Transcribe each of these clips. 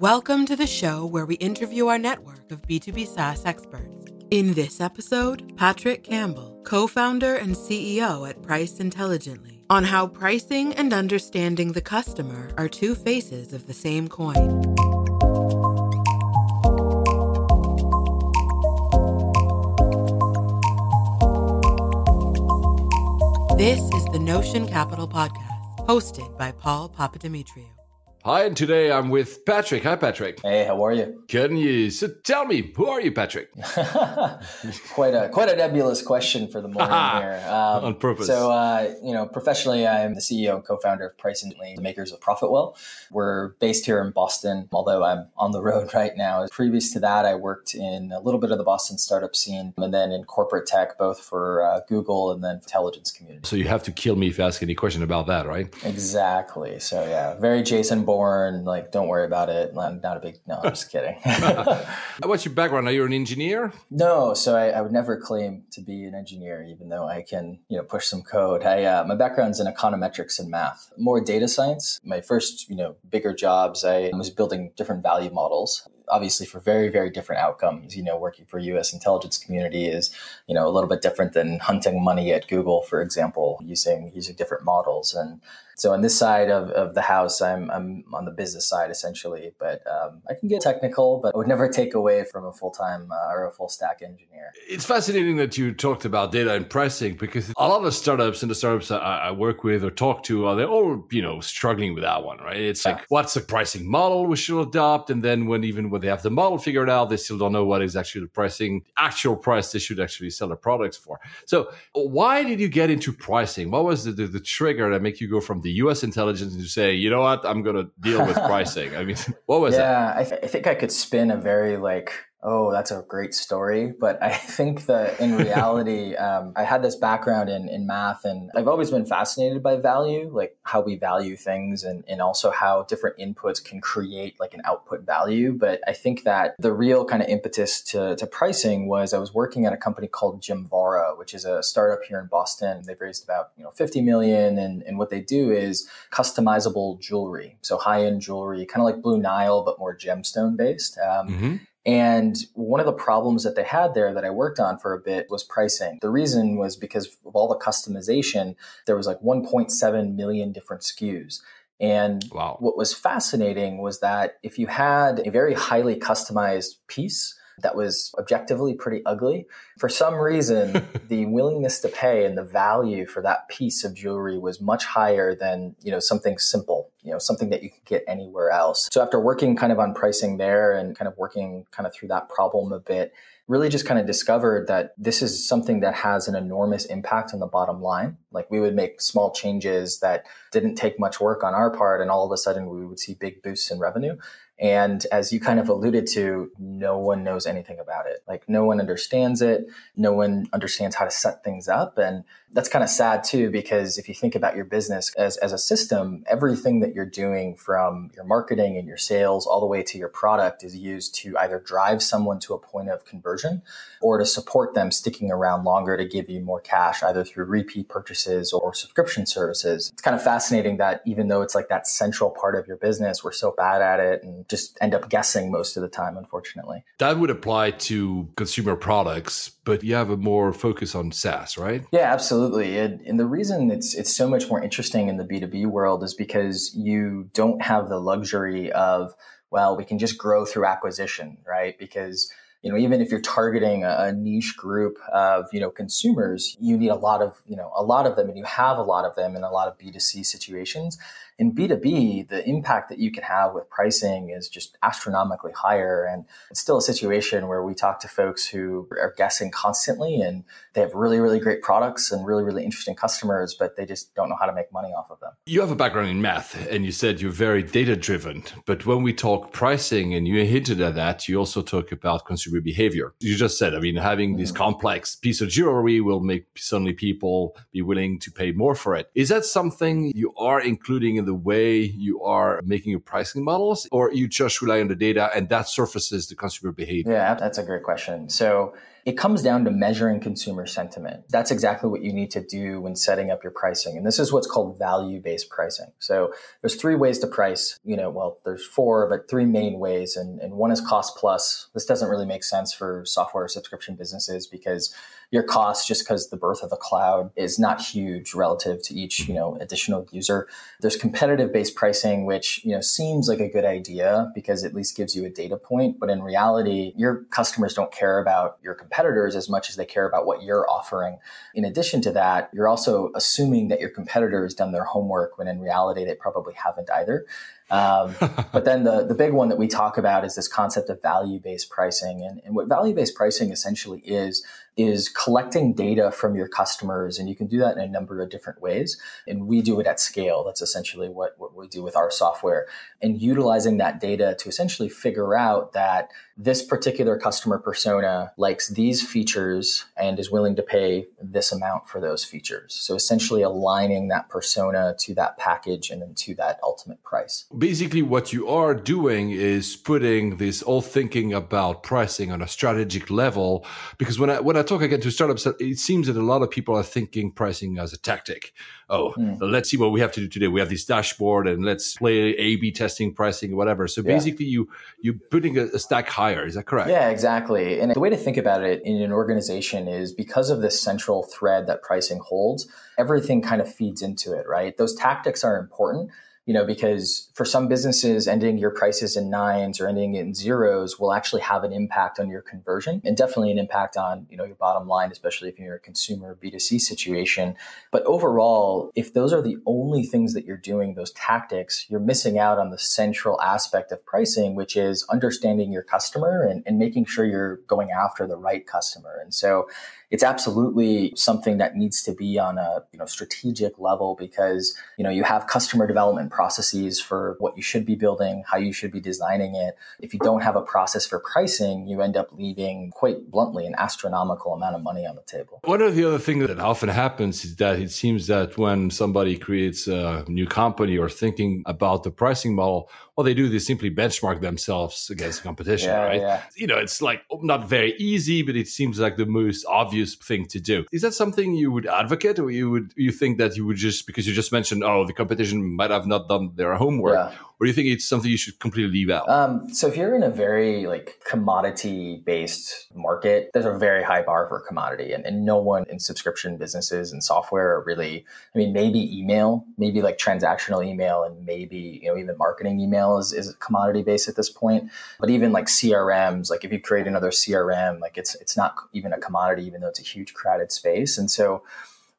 Welcome to the show where we interview our network of B2B SaaS experts. In this episode, Patrick Campbell, co founder and CEO at Price Intelligently, on how pricing and understanding the customer are two faces of the same coin. This is the Notion Capital Podcast, hosted by Paul Papadimitriou. Hi, and today I'm with Patrick. Hi, Patrick. Hey, how are you? Can you so tell me who are you, Patrick? quite a quite a nebulous question for the morning here. Um, On purpose. So, uh, you know, professionally, I'm the CEO and co-founder of Price and Intelligently, makers of Profitwell. We're based here in Boston, although I'm on the road right now. Previous to that, I worked in a little bit of the Boston startup scene, and then in corporate tech, both for uh, Google and then intelligence community. So you have to kill me if you ask any question about that, right? Exactly. So yeah, very Jason Bourne like, don't worry about it. I'm not a big, no, I'm just kidding. What's your background? Are you an engineer? No. So I, I, would never claim to be an engineer, even though I can, you know, push some code. I, uh, my background's in econometrics and math, more data science. My first, you know, bigger jobs, I was building different value models obviously for very very different outcomes you know working for us intelligence community is you know a little bit different than hunting money at google for example using using different models and so on this side of, of the house, I'm, I'm on the business side essentially, but um, I can get technical, but I would never take away from a full time uh, or a full stack engineer. It's fascinating that you talked about data and pricing because a lot of startups and the startups I, I work with or talk to, are they all you know struggling with that one, right? It's like what's the pricing model we should adopt, and then when even when they have the model figured out, they still don't know what is actually the pricing actual price they should actually sell their products for. So why did you get into pricing? What was the, the, the trigger that make you go from the U.S. intelligence to say, you know what, I'm going to deal with pricing? I mean, what was it? yeah, I, th- I think I could spin a very like Oh, that's a great story. But I think that in reality, um, I had this background in, in math and I've always been fascinated by value, like how we value things and, and also how different inputs can create like an output value. But I think that the real kind of impetus to, to pricing was I was working at a company called Gemvara, which is a startup here in Boston. They've raised about, you know, 50 million. And, and what they do is customizable jewelry. So high end jewelry, kind of like Blue Nile, but more gemstone based. Um, mm-hmm. And one of the problems that they had there that I worked on for a bit was pricing. The reason was because of all the customization, there was like 1.7 million different SKUs. And wow. what was fascinating was that if you had a very highly customized piece, that was objectively pretty ugly. For some reason, the willingness to pay and the value for that piece of jewelry was much higher than, you know, something simple, you know, something that you could get anywhere else. So after working kind of on pricing there and kind of working kind of through that problem a bit, really just kind of discovered that this is something that has an enormous impact on the bottom line. Like we would make small changes that didn't take much work on our part, and all of a sudden we would see big boosts in revenue. And as you kind of alluded to, no one knows anything about it. Like no one understands it. No one understands how to set things up. And that's kind of sad too, because if you think about your business as, as a system, everything that you're doing from your marketing and your sales all the way to your product is used to either drive someone to a point of conversion or to support them sticking around longer to give you more cash, either through repeat purchases or subscription services. It's kind of fascinating that even though it's like that central part of your business, we're so bad at it and just end up guessing most of the time, unfortunately. That would apply to consumer products, but you have a more focus on SaaS, right? Yeah, absolutely. And, and the reason it's it's so much more interesting in the B2B world is because you don't have the luxury of, well, we can just grow through acquisition, right? Because you know even if you're targeting a, a, niche group of you know consumers you need a lot of you know a lot of them and you have a lot of them in a lot of b2c situations in B2B, the impact that you can have with pricing is just astronomically higher. And it's still a situation where we talk to folks who are guessing constantly and they have really, really great products and really, really interesting customers, but they just don't know how to make money off of them. You have a background in math and you said you're very data driven. But when we talk pricing and you hinted at that, you also talk about consumer behavior. You just said, I mean, having mm-hmm. this complex piece of jewelry will make suddenly people be willing to pay more for it. Is that something you are including in the way you are making your pricing models, or you just rely on the data and that surfaces the consumer behavior? Yeah, that's a great question. So it comes down to measuring consumer sentiment. That's exactly what you need to do when setting up your pricing. And this is what's called value-based pricing. So there's three ways to price, you know, well, there's four, but three main ways. And, and one is cost plus. This doesn't really make sense for software subscription businesses because your cost just because the birth of the cloud is not huge relative to each you know additional user. There's competitive based pricing which you know seems like a good idea because at least gives you a data point. But in reality your customers don't care about your competitors as much as they care about what you're offering. In addition to that you're also assuming that your competitor has done their homework when in reality they probably haven't either um, but then the, the big one that we talk about is this concept of value based pricing. And, and what value based pricing essentially is, is collecting data from your customers. And you can do that in a number of different ways. And we do it at scale. That's essentially what, what we do with our software. And utilizing that data to essentially figure out that this particular customer persona likes these features and is willing to pay this amount for those features. So essentially aligning that persona to that package and then to that ultimate price. Basically, what you are doing is putting this all thinking about pricing on a strategic level. Because when I when I talk again to startups, it seems that a lot of people are thinking pricing as a tactic. Oh, mm. let's see what we have to do today. We have this dashboard and let's play A/B testing, pricing, whatever. So yeah. basically, you you're putting a, a stack high Is that correct? Yeah, exactly. And the way to think about it in an organization is because of this central thread that pricing holds, everything kind of feeds into it, right? Those tactics are important you know, because for some businesses, ending your prices in nines or ending in zeros will actually have an impact on your conversion and definitely an impact on, you know, your bottom line, especially if you're a consumer B2C situation. But overall, if those are the only things that you're doing, those tactics, you're missing out on the central aspect of pricing, which is understanding your customer and, and making sure you're going after the right customer. And so it's absolutely something that needs to be on a you know strategic level because you know you have customer development processes for what you should be building, how you should be designing it. If you don't have a process for pricing, you end up leaving quite bluntly an astronomical amount of money on the table. One of the other things that often happens is that it seems that when somebody creates a new company or thinking about the pricing model, what they do is simply benchmark themselves against competition, yeah, right? Yeah. You know, it's like not very easy, but it seems like the most obvious thing to do. Is that something you would advocate, or you would you think that you would just because you just mentioned, oh, the competition might have not done their homework, yeah. or do you think it's something you should completely leave out? Um, so if you're in a very like commodity based market, there's a very high bar for commodity, and, and no one in subscription businesses and software are really. I mean, maybe email, maybe like transactional email, and maybe you know even marketing email is, is commodity based at this point. But even like CRMs, like if you create another CRM, like it's it's not even a commodity, even though it's a huge crowded space. And so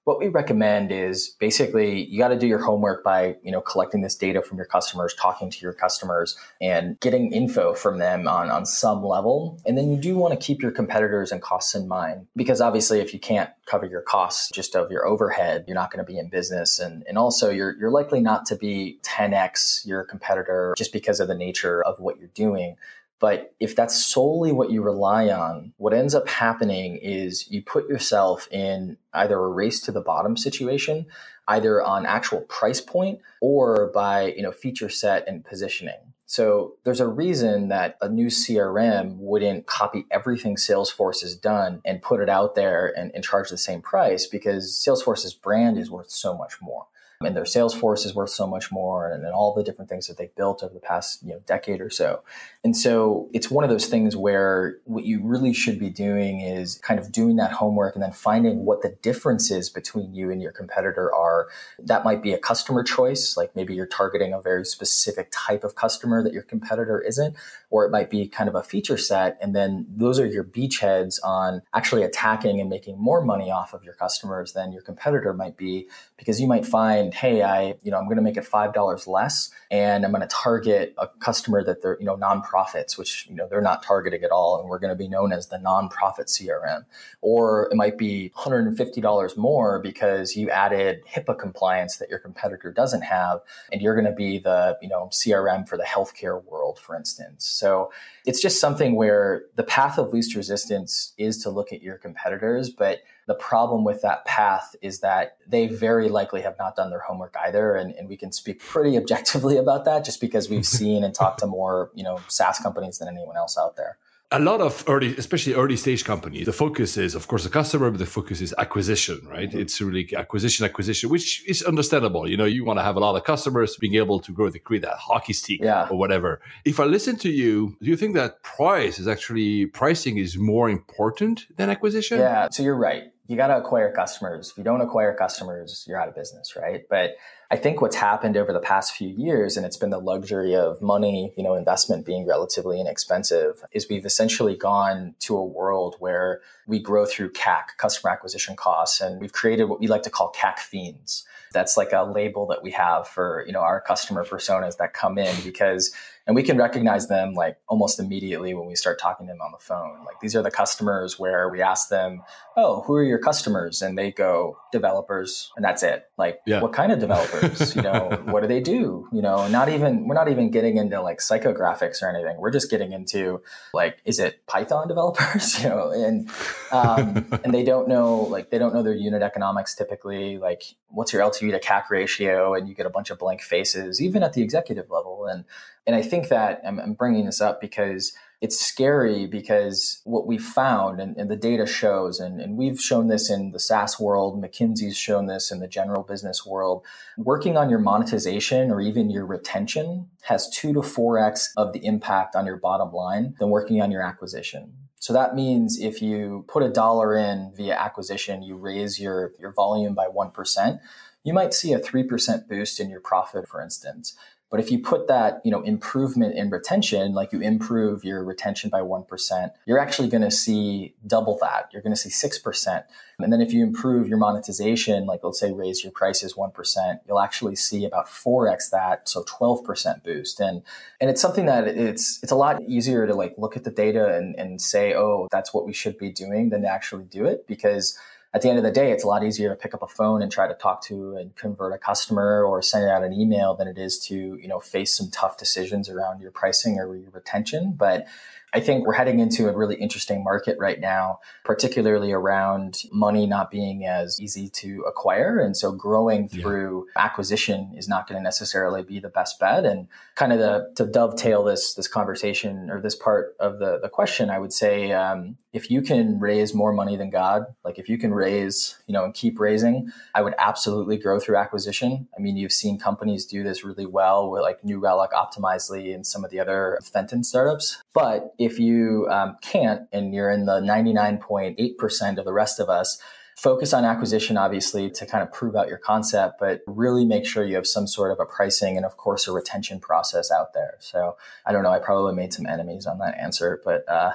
what we recommend is basically you got to do your homework by you know collecting this data from your customers talking to your customers and getting info from them on, on some level. And then you do want to keep your competitors and costs in mind because obviously if you can't cover your costs just of your overhead you're not going to be in business. And, and also you're, you're likely not to be 10x your competitor just because of the nature of what you're doing but if that's solely what you rely on, what ends up happening is you put yourself in either a race to the bottom situation, either on actual price point or by, you know, feature set and positioning. So there's a reason that a new CRM wouldn't copy everything Salesforce has done and put it out there and, and charge the same price because Salesforce's brand is worth so much more and their sales force is worth so much more and, and all the different things that they've built over the past you know decade or so. And so it's one of those things where what you really should be doing is kind of doing that homework and then finding what the differences between you and your competitor are. That might be a customer choice like maybe you're targeting a very specific type of customer that your competitor isn't or it might be kind of a feature set and then those are your beachheads on actually attacking and making more money off of your customers than your competitor might be because you might find hey i you know i'm going to make it $5 less and i'm going to target a customer that they're you know nonprofits which you know they're not targeting at all and we're going to be known as the nonprofit crm or it might be $150 more because you added hipaa compliance that your competitor doesn't have and you're going to be the you know crm for the healthcare world for instance. So it's just something where the path of least resistance is to look at your competitors but the problem with that path is that they very likely have not done their homework either. And, and we can speak pretty objectively about that just because we've seen and talked to more, you know, SaaS companies than anyone else out there. a lot of early, especially early stage companies, the focus is, of course, the customer, but the focus is acquisition, right? Mm-hmm. It's really acquisition, acquisition, which is understandable. You know, you want to have a lot of customers being able to grow, to create that hockey stick yeah. or whatever. If I listen to you, do you think that price is actually pricing is more important than acquisition? Yeah. So you're right. You got to acquire customers. If you don't acquire customers, you're out of business, right? But I think what's happened over the past few years, and it's been the luxury of money, you know, investment being relatively inexpensive, is we've essentially gone to a world where we grow through CAC, customer acquisition costs, and we've created what we like to call CAC fiends. That's like a label that we have for, you know, our customer personas that come in because and we can recognize them like almost immediately when we start talking to them on the phone. Like these are the customers where we ask them oh who are your customers? And they go developers and that's it. Like yeah. what kind of developers? You know what do they do? You know not even we're not even getting into like psychographics or anything. We're just getting into like is it python developers? You know and um, and they don't know like they don't know their unit economics typically. Like what's your ltv to cac ratio and you get a bunch of blank faces even at the executive level and and I think that I'm, I'm bringing this up because it's scary because what we found and, and the data shows, and, and, we've shown this in the SaaS world, McKinsey's shown this in the general business world, working on your monetization or even your retention has two to 4x of the impact on your bottom line than working on your acquisition. So that means if you put a dollar in via acquisition, you raise your, your volume by 1%, you might see a 3% boost in your profit, for instance. But if you put that, you know, improvement in retention, like you improve your retention by 1%, you're actually going to see double that. You're going to see 6%. And then if you improve your monetization, like let's say raise your prices 1%, you'll actually see about 4x that, so 12% boost. And and it's something that it's it's a lot easier to like look at the data and, and say, oh, that's what we should be doing than to actually do it because at the end of the day, it's a lot easier to pick up a phone and try to talk to and convert a customer or send out an email than it is to, you know, face some tough decisions around your pricing or your retention. But I think we're heading into a really interesting market right now, particularly around money not being as easy to acquire. And so growing through yeah. acquisition is not going to necessarily be the best bet. And kind of the, to dovetail this, this conversation or this part of the, the question, I would say, um, if you can raise more money than God, like if you can raise, you know, and keep raising, I would absolutely grow through acquisition. I mean, you've seen companies do this really well with like New Relic, Optimizely, and some of the other Fenton startups. But if you um, can't and you're in the 99.8% of the rest of us, focus on acquisition, obviously, to kind of prove out your concept, but really make sure you have some sort of a pricing and, of course, a retention process out there. So I don't know. I probably made some enemies on that answer, but uh,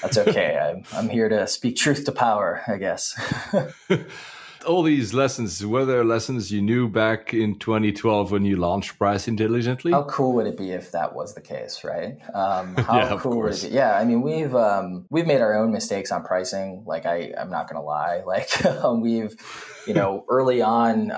that's okay. I'm, I'm here to speak truth to power, I guess. all these lessons were there lessons you knew back in 2012 when you launched price intelligently? How cool would it be if that was the case right? Um, how yeah, cool would it be? Yeah i mean we've um, we've made our own mistakes on pricing. Like i i'm not gonna lie. Like we've you know early on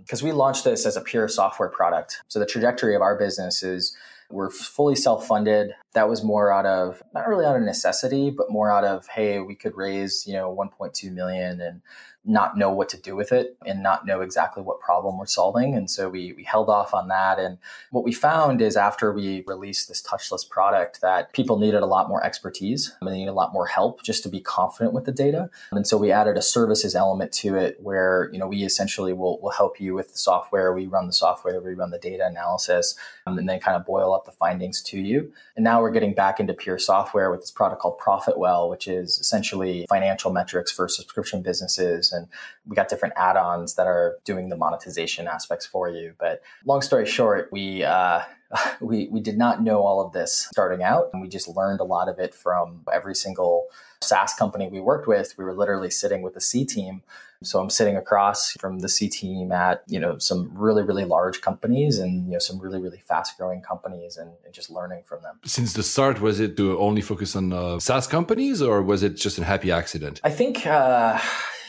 because um, we launched this as a pure software product. So the trajectory of our business is we're fully self-funded. That was more out of not really out of necessity but more out of hey we could raise you know 1.2 million and not know what to do with it and not know exactly what problem we're solving. And so we, we held off on that. And what we found is after we released this touchless product that people needed a lot more expertise and they needed a lot more help just to be confident with the data. And so we added a services element to it where, you know, we essentially will, will help you with the software. We run the software, we run the data analysis, um, and then kind of boil up the findings to you. And now we're getting back into pure software with this product called Profitwell, which is essentially financial metrics for subscription businesses and we got different add-ons that are doing the monetization aspects for you. But long story short, we uh, we we did not know all of this starting out, and we just learned a lot of it from every single SaaS company we worked with. We were literally sitting with the C team. So I'm sitting across from the C team at, you know, some really, really large companies and, you know, some really, really fast growing companies and, and just learning from them. Since the start, was it to only focus on uh, SaaS companies or was it just a happy accident? I think, uh,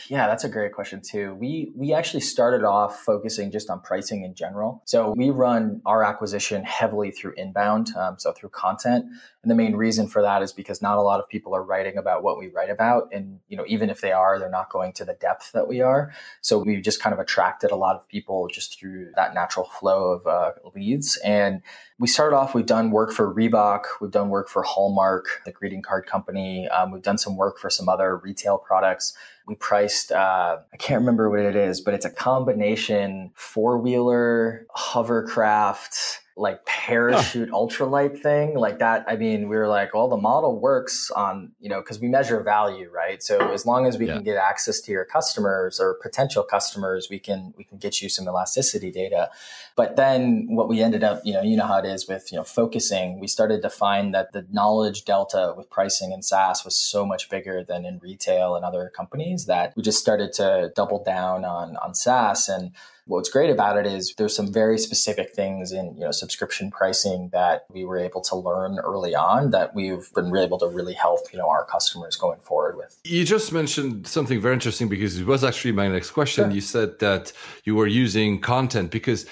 Yeah, that's a great question too. We we actually started off focusing just on pricing in general. So we run our acquisition heavily through inbound, um, so through content. And the main reason for that is because not a lot of people are writing about what we write about, and you know even if they are, they're not going to the depth that we are. So we just kind of attracted a lot of people just through that natural flow of uh, leads and we started off, we've done work for Reebok, we've done work for Hallmark, the greeting card company. Um, we've done some work for some other retail products. We priced, uh, I can't remember what it is, but it's a combination four wheeler, hovercraft, like parachute huh. ultralight thing like that i mean we were like well the model works on you know because we measure value right so as long as we yeah. can get access to your customers or potential customers we can we can get you some elasticity data but then what we ended up you know you know how it is with you know focusing we started to find that the knowledge delta with pricing and saas was so much bigger than in retail and other companies that we just started to double down on on saas and What's great about it is there's some very specific things in you know subscription pricing that we were able to learn early on that we've been really able to really help you know our customers going forward with. You just mentioned something very interesting because it was actually my next question. Sure. You said that you were using content because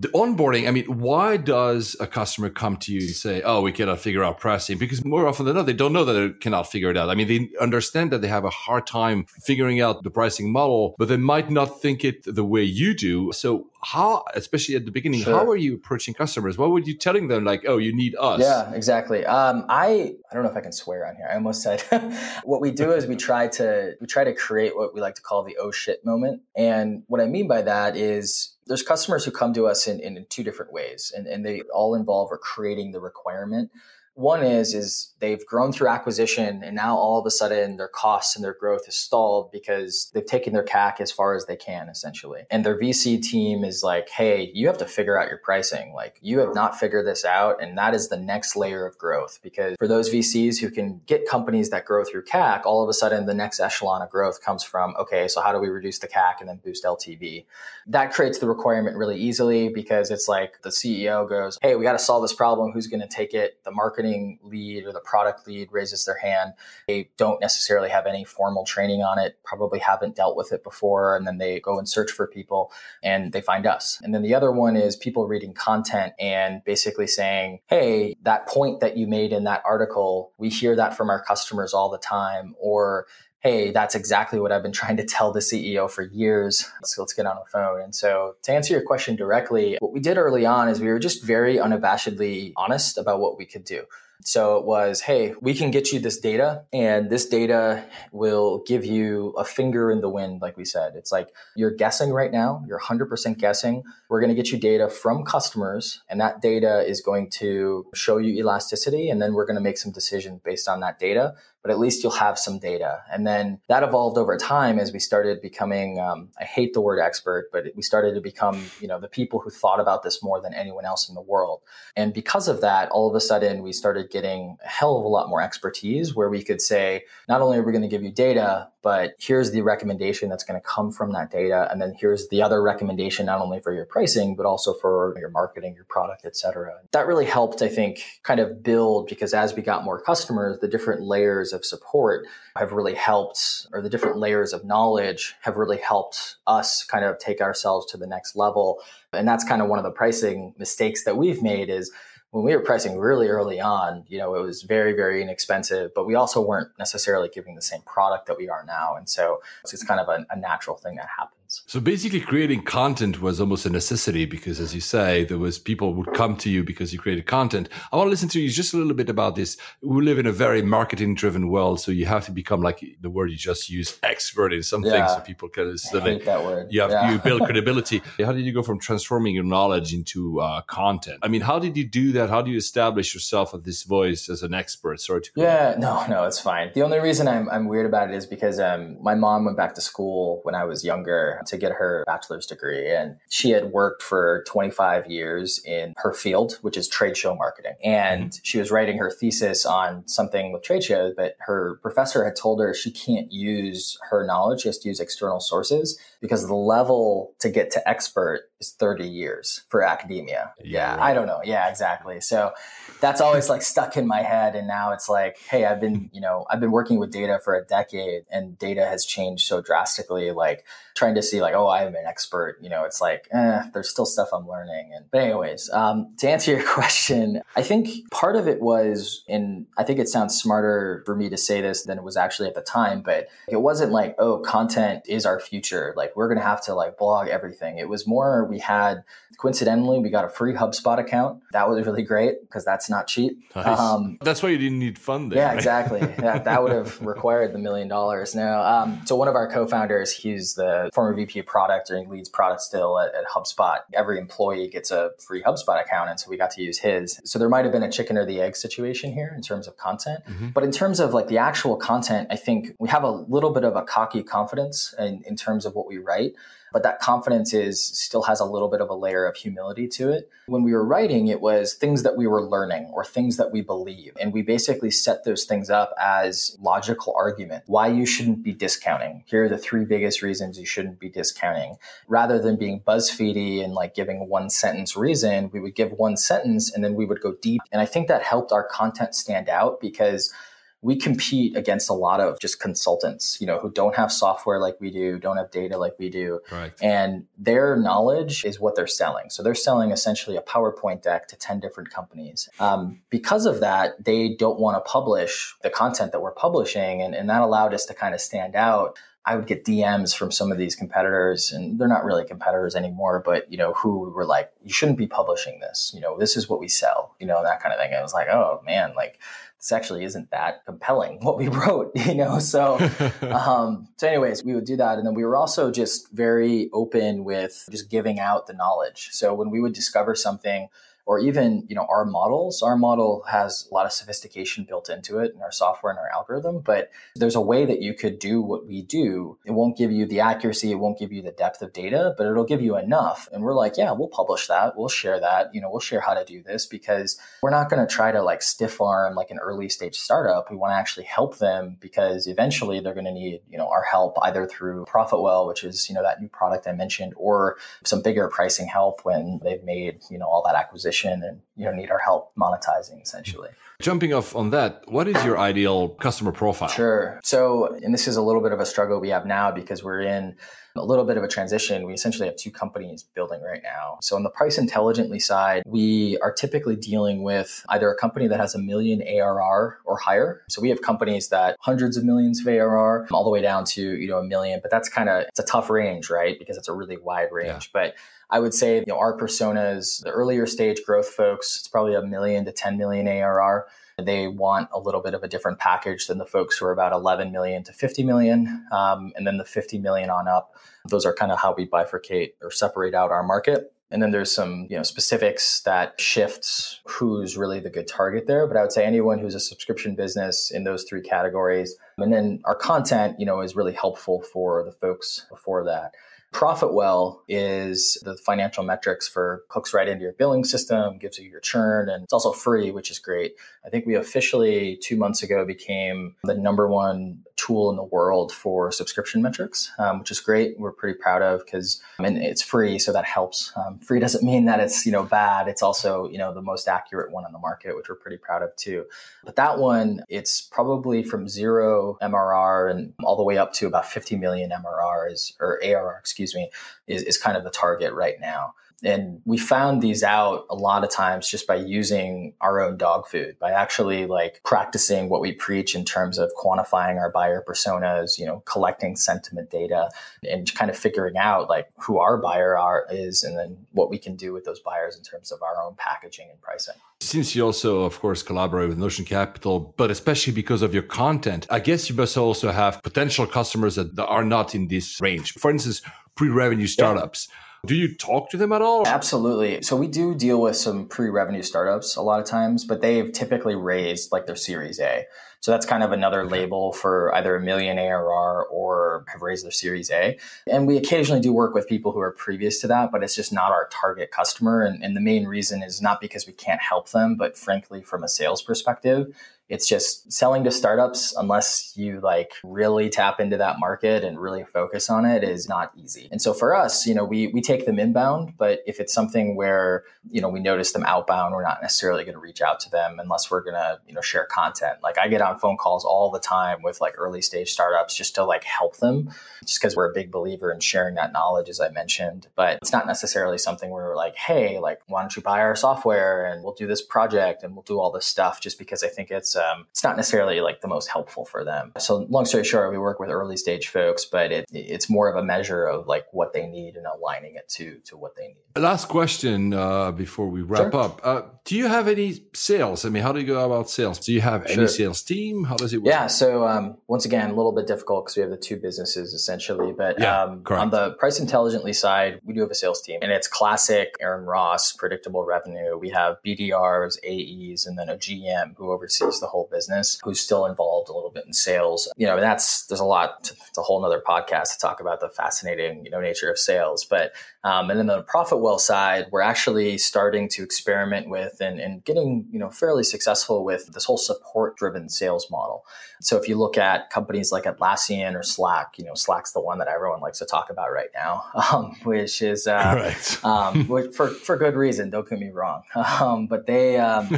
the onboarding, I mean, why does a customer come to you and say, oh, we cannot figure out pricing? Because more often than not, they don't know that they cannot figure it out. I mean, they understand that they have a hard time figuring out the pricing model, but they might not think it the way you do. So how, especially at the beginning, sure. how are you approaching customers? What were you telling them like, oh, you need us? Yeah, exactly. Um, I, I don't know if I can swear on here. I almost said what we do is we try to, we try to create what we like to call the oh shit moment. And what I mean by that is there's customers who come to us in, in, two different ways and, and they all involve or creating the requirement one is is they've grown through acquisition and now all of a sudden their costs and their growth is stalled because they've taken their CAC as far as they can essentially. And their VC team is like, "Hey, you have to figure out your pricing. Like you have not figured this out and that is the next layer of growth because for those VCs who can get companies that grow through CAC, all of a sudden the next echelon of growth comes from, okay, so how do we reduce the CAC and then boost LTV? That creates the requirement really easily because it's like the CEO goes, "Hey, we got to solve this problem. Who's going to take it?" The marketing marketing lead or the product lead raises their hand. They don't necessarily have any formal training on it, probably haven't dealt with it before. And then they go and search for people and they find us. And then the other one is people reading content and basically saying, Hey, that point that you made in that article, we hear that from our customers all the time. Or hey, that's exactly what I've been trying to tell the CEO for years. So let's get on the phone. And so to answer your question directly, what we did early on is we were just very unabashedly honest about what we could do. So it was, hey, we can get you this data, and this data will give you a finger in the wind, like we said. It's like you're guessing right now, you're 100% guessing. We're going to get you data from customers, and that data is going to show you elasticity, and then we're going to make some decisions based on that data but at least you'll have some data. And then that evolved over time as we started becoming, um, I hate the word expert, but we started to become, you know, the people who thought about this more than anyone else in the world. And because of that, all of a sudden we started getting a hell of a lot more expertise where we could say, not only are we going to give you data, but here's the recommendation that's going to come from that data. And then here's the other recommendation, not only for your pricing, but also for your marketing, your product, et cetera. That really helped, I think, kind of build because as we got more customers, the different layers of support have really helped, or the different layers of knowledge have really helped us kind of take ourselves to the next level. And that's kind of one of the pricing mistakes that we've made is when we were pricing really early on, you know, it was very, very inexpensive, but we also weren't necessarily giving the same product that we are now. And so it's kind of a, a natural thing that happens So basically, creating content was almost a necessity because, as you say, there was people would come to you because you created content. I want to listen to you just a little bit about this. We live in a very marketing-driven world, so you have to become like the word you just used, expert in something, yeah. so people can. Hate that word. You have yeah. you build credibility. how did you go from transforming your knowledge into uh, content? I mean, how did you do that? How do you establish yourself as this voice as an expert? Sorry to. Yeah, no, no, it's fine. The only reason I'm I'm weird about it is because um, my mom went back to school when I was younger to get her bachelor's degree. And she had worked for 25 years in her field, which is trade show marketing. And mm-hmm. she was writing her thesis on something with trade shows, but her professor had told her she can't use her knowledge, she has to use external sources because the level to get to expert is 30 years for academia. Yeah, yeah I don't know. Yeah, exactly. So that's always like stuck in my head. And now it's like, hey, I've been, you know, I've been working with data for a decade and data has changed so drastically. Like trying to see like, oh, I'm an expert, you know, it's like, eh, there's still stuff I'm learning. And but anyways, um, to answer your question, I think part of it was, and I think it sounds smarter for me to say this than it was actually at the time, but it wasn't like, oh, content is our future. Like we're gonna have to like blog everything. It was more we had coincidentally we got a free HubSpot account. That was really great because that's not cheap. Nice. Um, that's why you didn't need funding. Yeah, right? exactly. yeah, that would have required the million dollars. Now, um, so one of our co-founders, he's the former VP of product or he leads product still at, at HubSpot. Every employee gets a free HubSpot account, and so we got to use his. So there might have been a chicken or the egg situation here in terms of content, mm-hmm. but in terms of like the actual content, I think we have a little bit of a cocky confidence in, in terms of what we write but that confidence is still has a little bit of a layer of humility to it. When we were writing, it was things that we were learning or things that we believe. And we basically set those things up as logical argument why you shouldn't be discounting. Here are the three biggest reasons you shouldn't be discounting. Rather than being BuzzFeedy and like giving one sentence reason, we would give one sentence and then we would go deep. And I think that helped our content stand out because we compete against a lot of just consultants, you know, who don't have software like we do, don't have data like we do. Right. And their knowledge is what they're selling. So they're selling essentially a PowerPoint deck to 10 different companies. Um, because of that, they don't want to publish the content that we're publishing. And, and that allowed us to kind of stand out. I would get DMs from some of these competitors, and they're not really competitors anymore, but you know, who were like, "You shouldn't be publishing this. You know, this is what we sell. You know, that kind of thing." I was like, "Oh man, like this actually isn't that compelling what we wrote, you know? So, um, so anyways, we would do that. And then we were also just very open with just giving out the knowledge. So when we would discover something, or even you know our models our model has a lot of sophistication built into it in our software and our algorithm but there's a way that you could do what we do. It won't give you the accuracy it won't give you the depth of data but it'll give you enough. And we're like yeah we'll publish that we'll share that you know we'll share how to do this because we're not going to try to like stiff arm like an early stage startup. We want to actually help them because eventually they're going to need you know our help either through profitwell which is you know that new product i mentioned or some bigger pricing help when they've made you know all that acquisition and you know need our help monetizing essentially. Jumping off on that, what is your ideal customer profile? Sure. So, and this is a little bit of a struggle we have now because we're in a little bit of a transition. We essentially have two companies building right now. So on the price intelligently side, we are typically dealing with either a company that has a million ARR or higher. So we have companies that hundreds of millions of ARR all the way down to, you know, a million, but that's kind of it's a tough range, right? Because it's a really wide range. Yeah. But I would say, you know, our personas, the earlier stage growth folks, it's probably a million to 10 million ARR. They want a little bit of a different package than the folks who are about 11 million to 50 million. Um, and then the 50 million on up, those are kind of how we bifurcate or separate out our market. And then there's some, you know, specifics that shifts who's really the good target there. But I would say anyone who's a subscription business in those three categories. And then our content, you know, is really helpful for the folks before that. Profitwell is the financial metrics for hooks right into your billing system, gives you your churn, and it's also free, which is great. I think we officially two months ago became the number one tool in the world for subscription metrics, um, which is great. We're pretty proud of because I mean it's free, so that helps. Um, free doesn't mean that it's you know bad. It's also you know the most accurate one on the market, which we're pretty proud of too. But that one, it's probably from zero MRR and all the way up to about 50 million MRR is or ARR, excuse me, is, is kind of the target right now. And we found these out a lot of times just by using our own dog food, by actually like practicing what we preach in terms of quantifying our buyer personas, you know, collecting sentiment data and kind of figuring out like who our buyer are is and then what we can do with those buyers in terms of our own packaging and pricing. Since you also, of course, collaborate with Notion Capital, but especially because of your content, I guess you must also have potential customers that are not in this range. For instance, pre-revenue startups. Yeah. Do you talk to them at all? Absolutely. So we do deal with some pre-revenue startups a lot of times, but they've typically raised like their Series A. So that's kind of another label for either a million ARR or have raised their Series A. And we occasionally do work with people who are previous to that, but it's just not our target customer. And, and the main reason is not because we can't help them, but frankly, from a sales perspective, it's just selling to startups unless you like really tap into that market and really focus on it is not easy. And so for us you know we we take them inbound but if it's something where you know we notice them outbound we're not necessarily going to reach out to them unless we're going to you know share content. Like i get on phone calls all the time with like early stage startups just to like help them just because we're a big believer in sharing that knowledge as i mentioned. But it's not necessarily something where we're like hey like why don't you buy our software and we'll do this project and we'll do all this stuff just because i think it's um, it's not necessarily like the most helpful for them. So long story short, we work with early stage folks, but it, it's more of a measure of like what they need and aligning it to to what they need. Last question uh, before we wrap sure. up: uh, Do you have any sales? I mean, how do you go about sales? Do you have sure. any sales team? How does it work? Yeah. So um, once again, a little bit difficult because we have the two businesses essentially, but yeah, um, on the price intelligently side, we do have a sales team, and it's classic Aaron Ross, predictable revenue. We have BDRs, AEs, and then a GM who oversees the whole business who's still involved a little bit in sales. You know, that's there's a lot. It's a whole other podcast to talk about the fascinating you know nature of sales. But um, and then the Profitwell side, we're actually starting to experiment with and, and getting you know fairly successful with this whole support driven sales model. So if you look at companies like Atlassian or Slack, you know Slack's the one that everyone likes to talk about right now, um, which is uh, right. um, for for good reason. Don't get me wrong, um, but they um,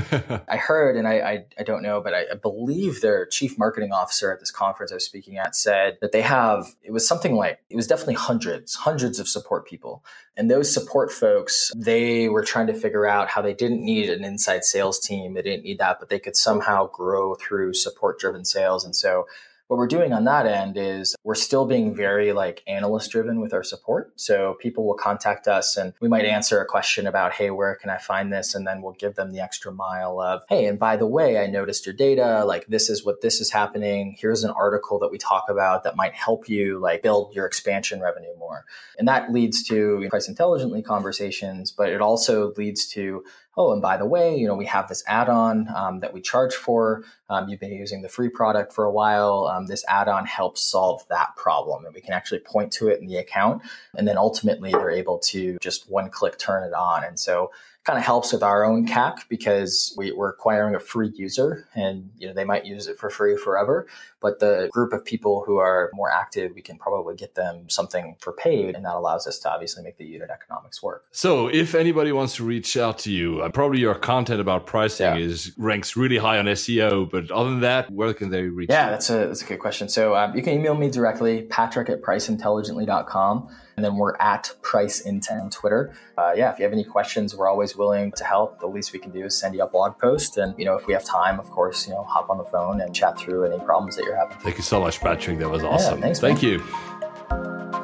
I heard and I, I, I don't know, but I, I, believe their chief marketing officer at this conference I was speaking at said that they have it was something like it was definitely hundreds hundreds of support people and those support folks, they were trying to figure out how they didn't need an inside sales team. They didn't need that, but they could somehow grow through support driven sales. And so what we're doing on that end is we're still being very like analyst driven with our support. So people will contact us and we might answer a question about, hey, where can I find this? And then we'll give them the extra mile of, hey, and by the way, I noticed your data. Like this is what this is happening. Here's an article that we talk about that might help you like build your expansion revenue more. And that leads to price intelligently conversations, but it also leads to oh, and by the way, you know, we have this add-on um, that we charge for. Um, you've been using the free product for a while. Um, this add-on helps solve that problem, and we can actually point to it in the account, and then ultimately they're able to just one click turn it on. And so it kind of helps with our own CAC because we, are acquiring a free user and you know they might use it for free forever. But the group of people who are more active, we can probably get them something for paid, and that allows us to obviously make the unit economics work. So if anybody wants to reach out to you, probably your content about pricing yeah. is ranks really high on SEO. But other than that, where can they reach? Yeah, you? that's a that's a good question. So um, you can email me directly, Patrick at priceintelligently.com. And then we're at Price Intent on Twitter. Uh, yeah, if you have any questions, we're always willing to help. The least we can do is send you a blog post. And, you know, if we have time, of course, you know, hop on the phone and chat through any problems that you're having. Thank you so much, Patrick. That was awesome. Yeah, thanks, Thank man. you.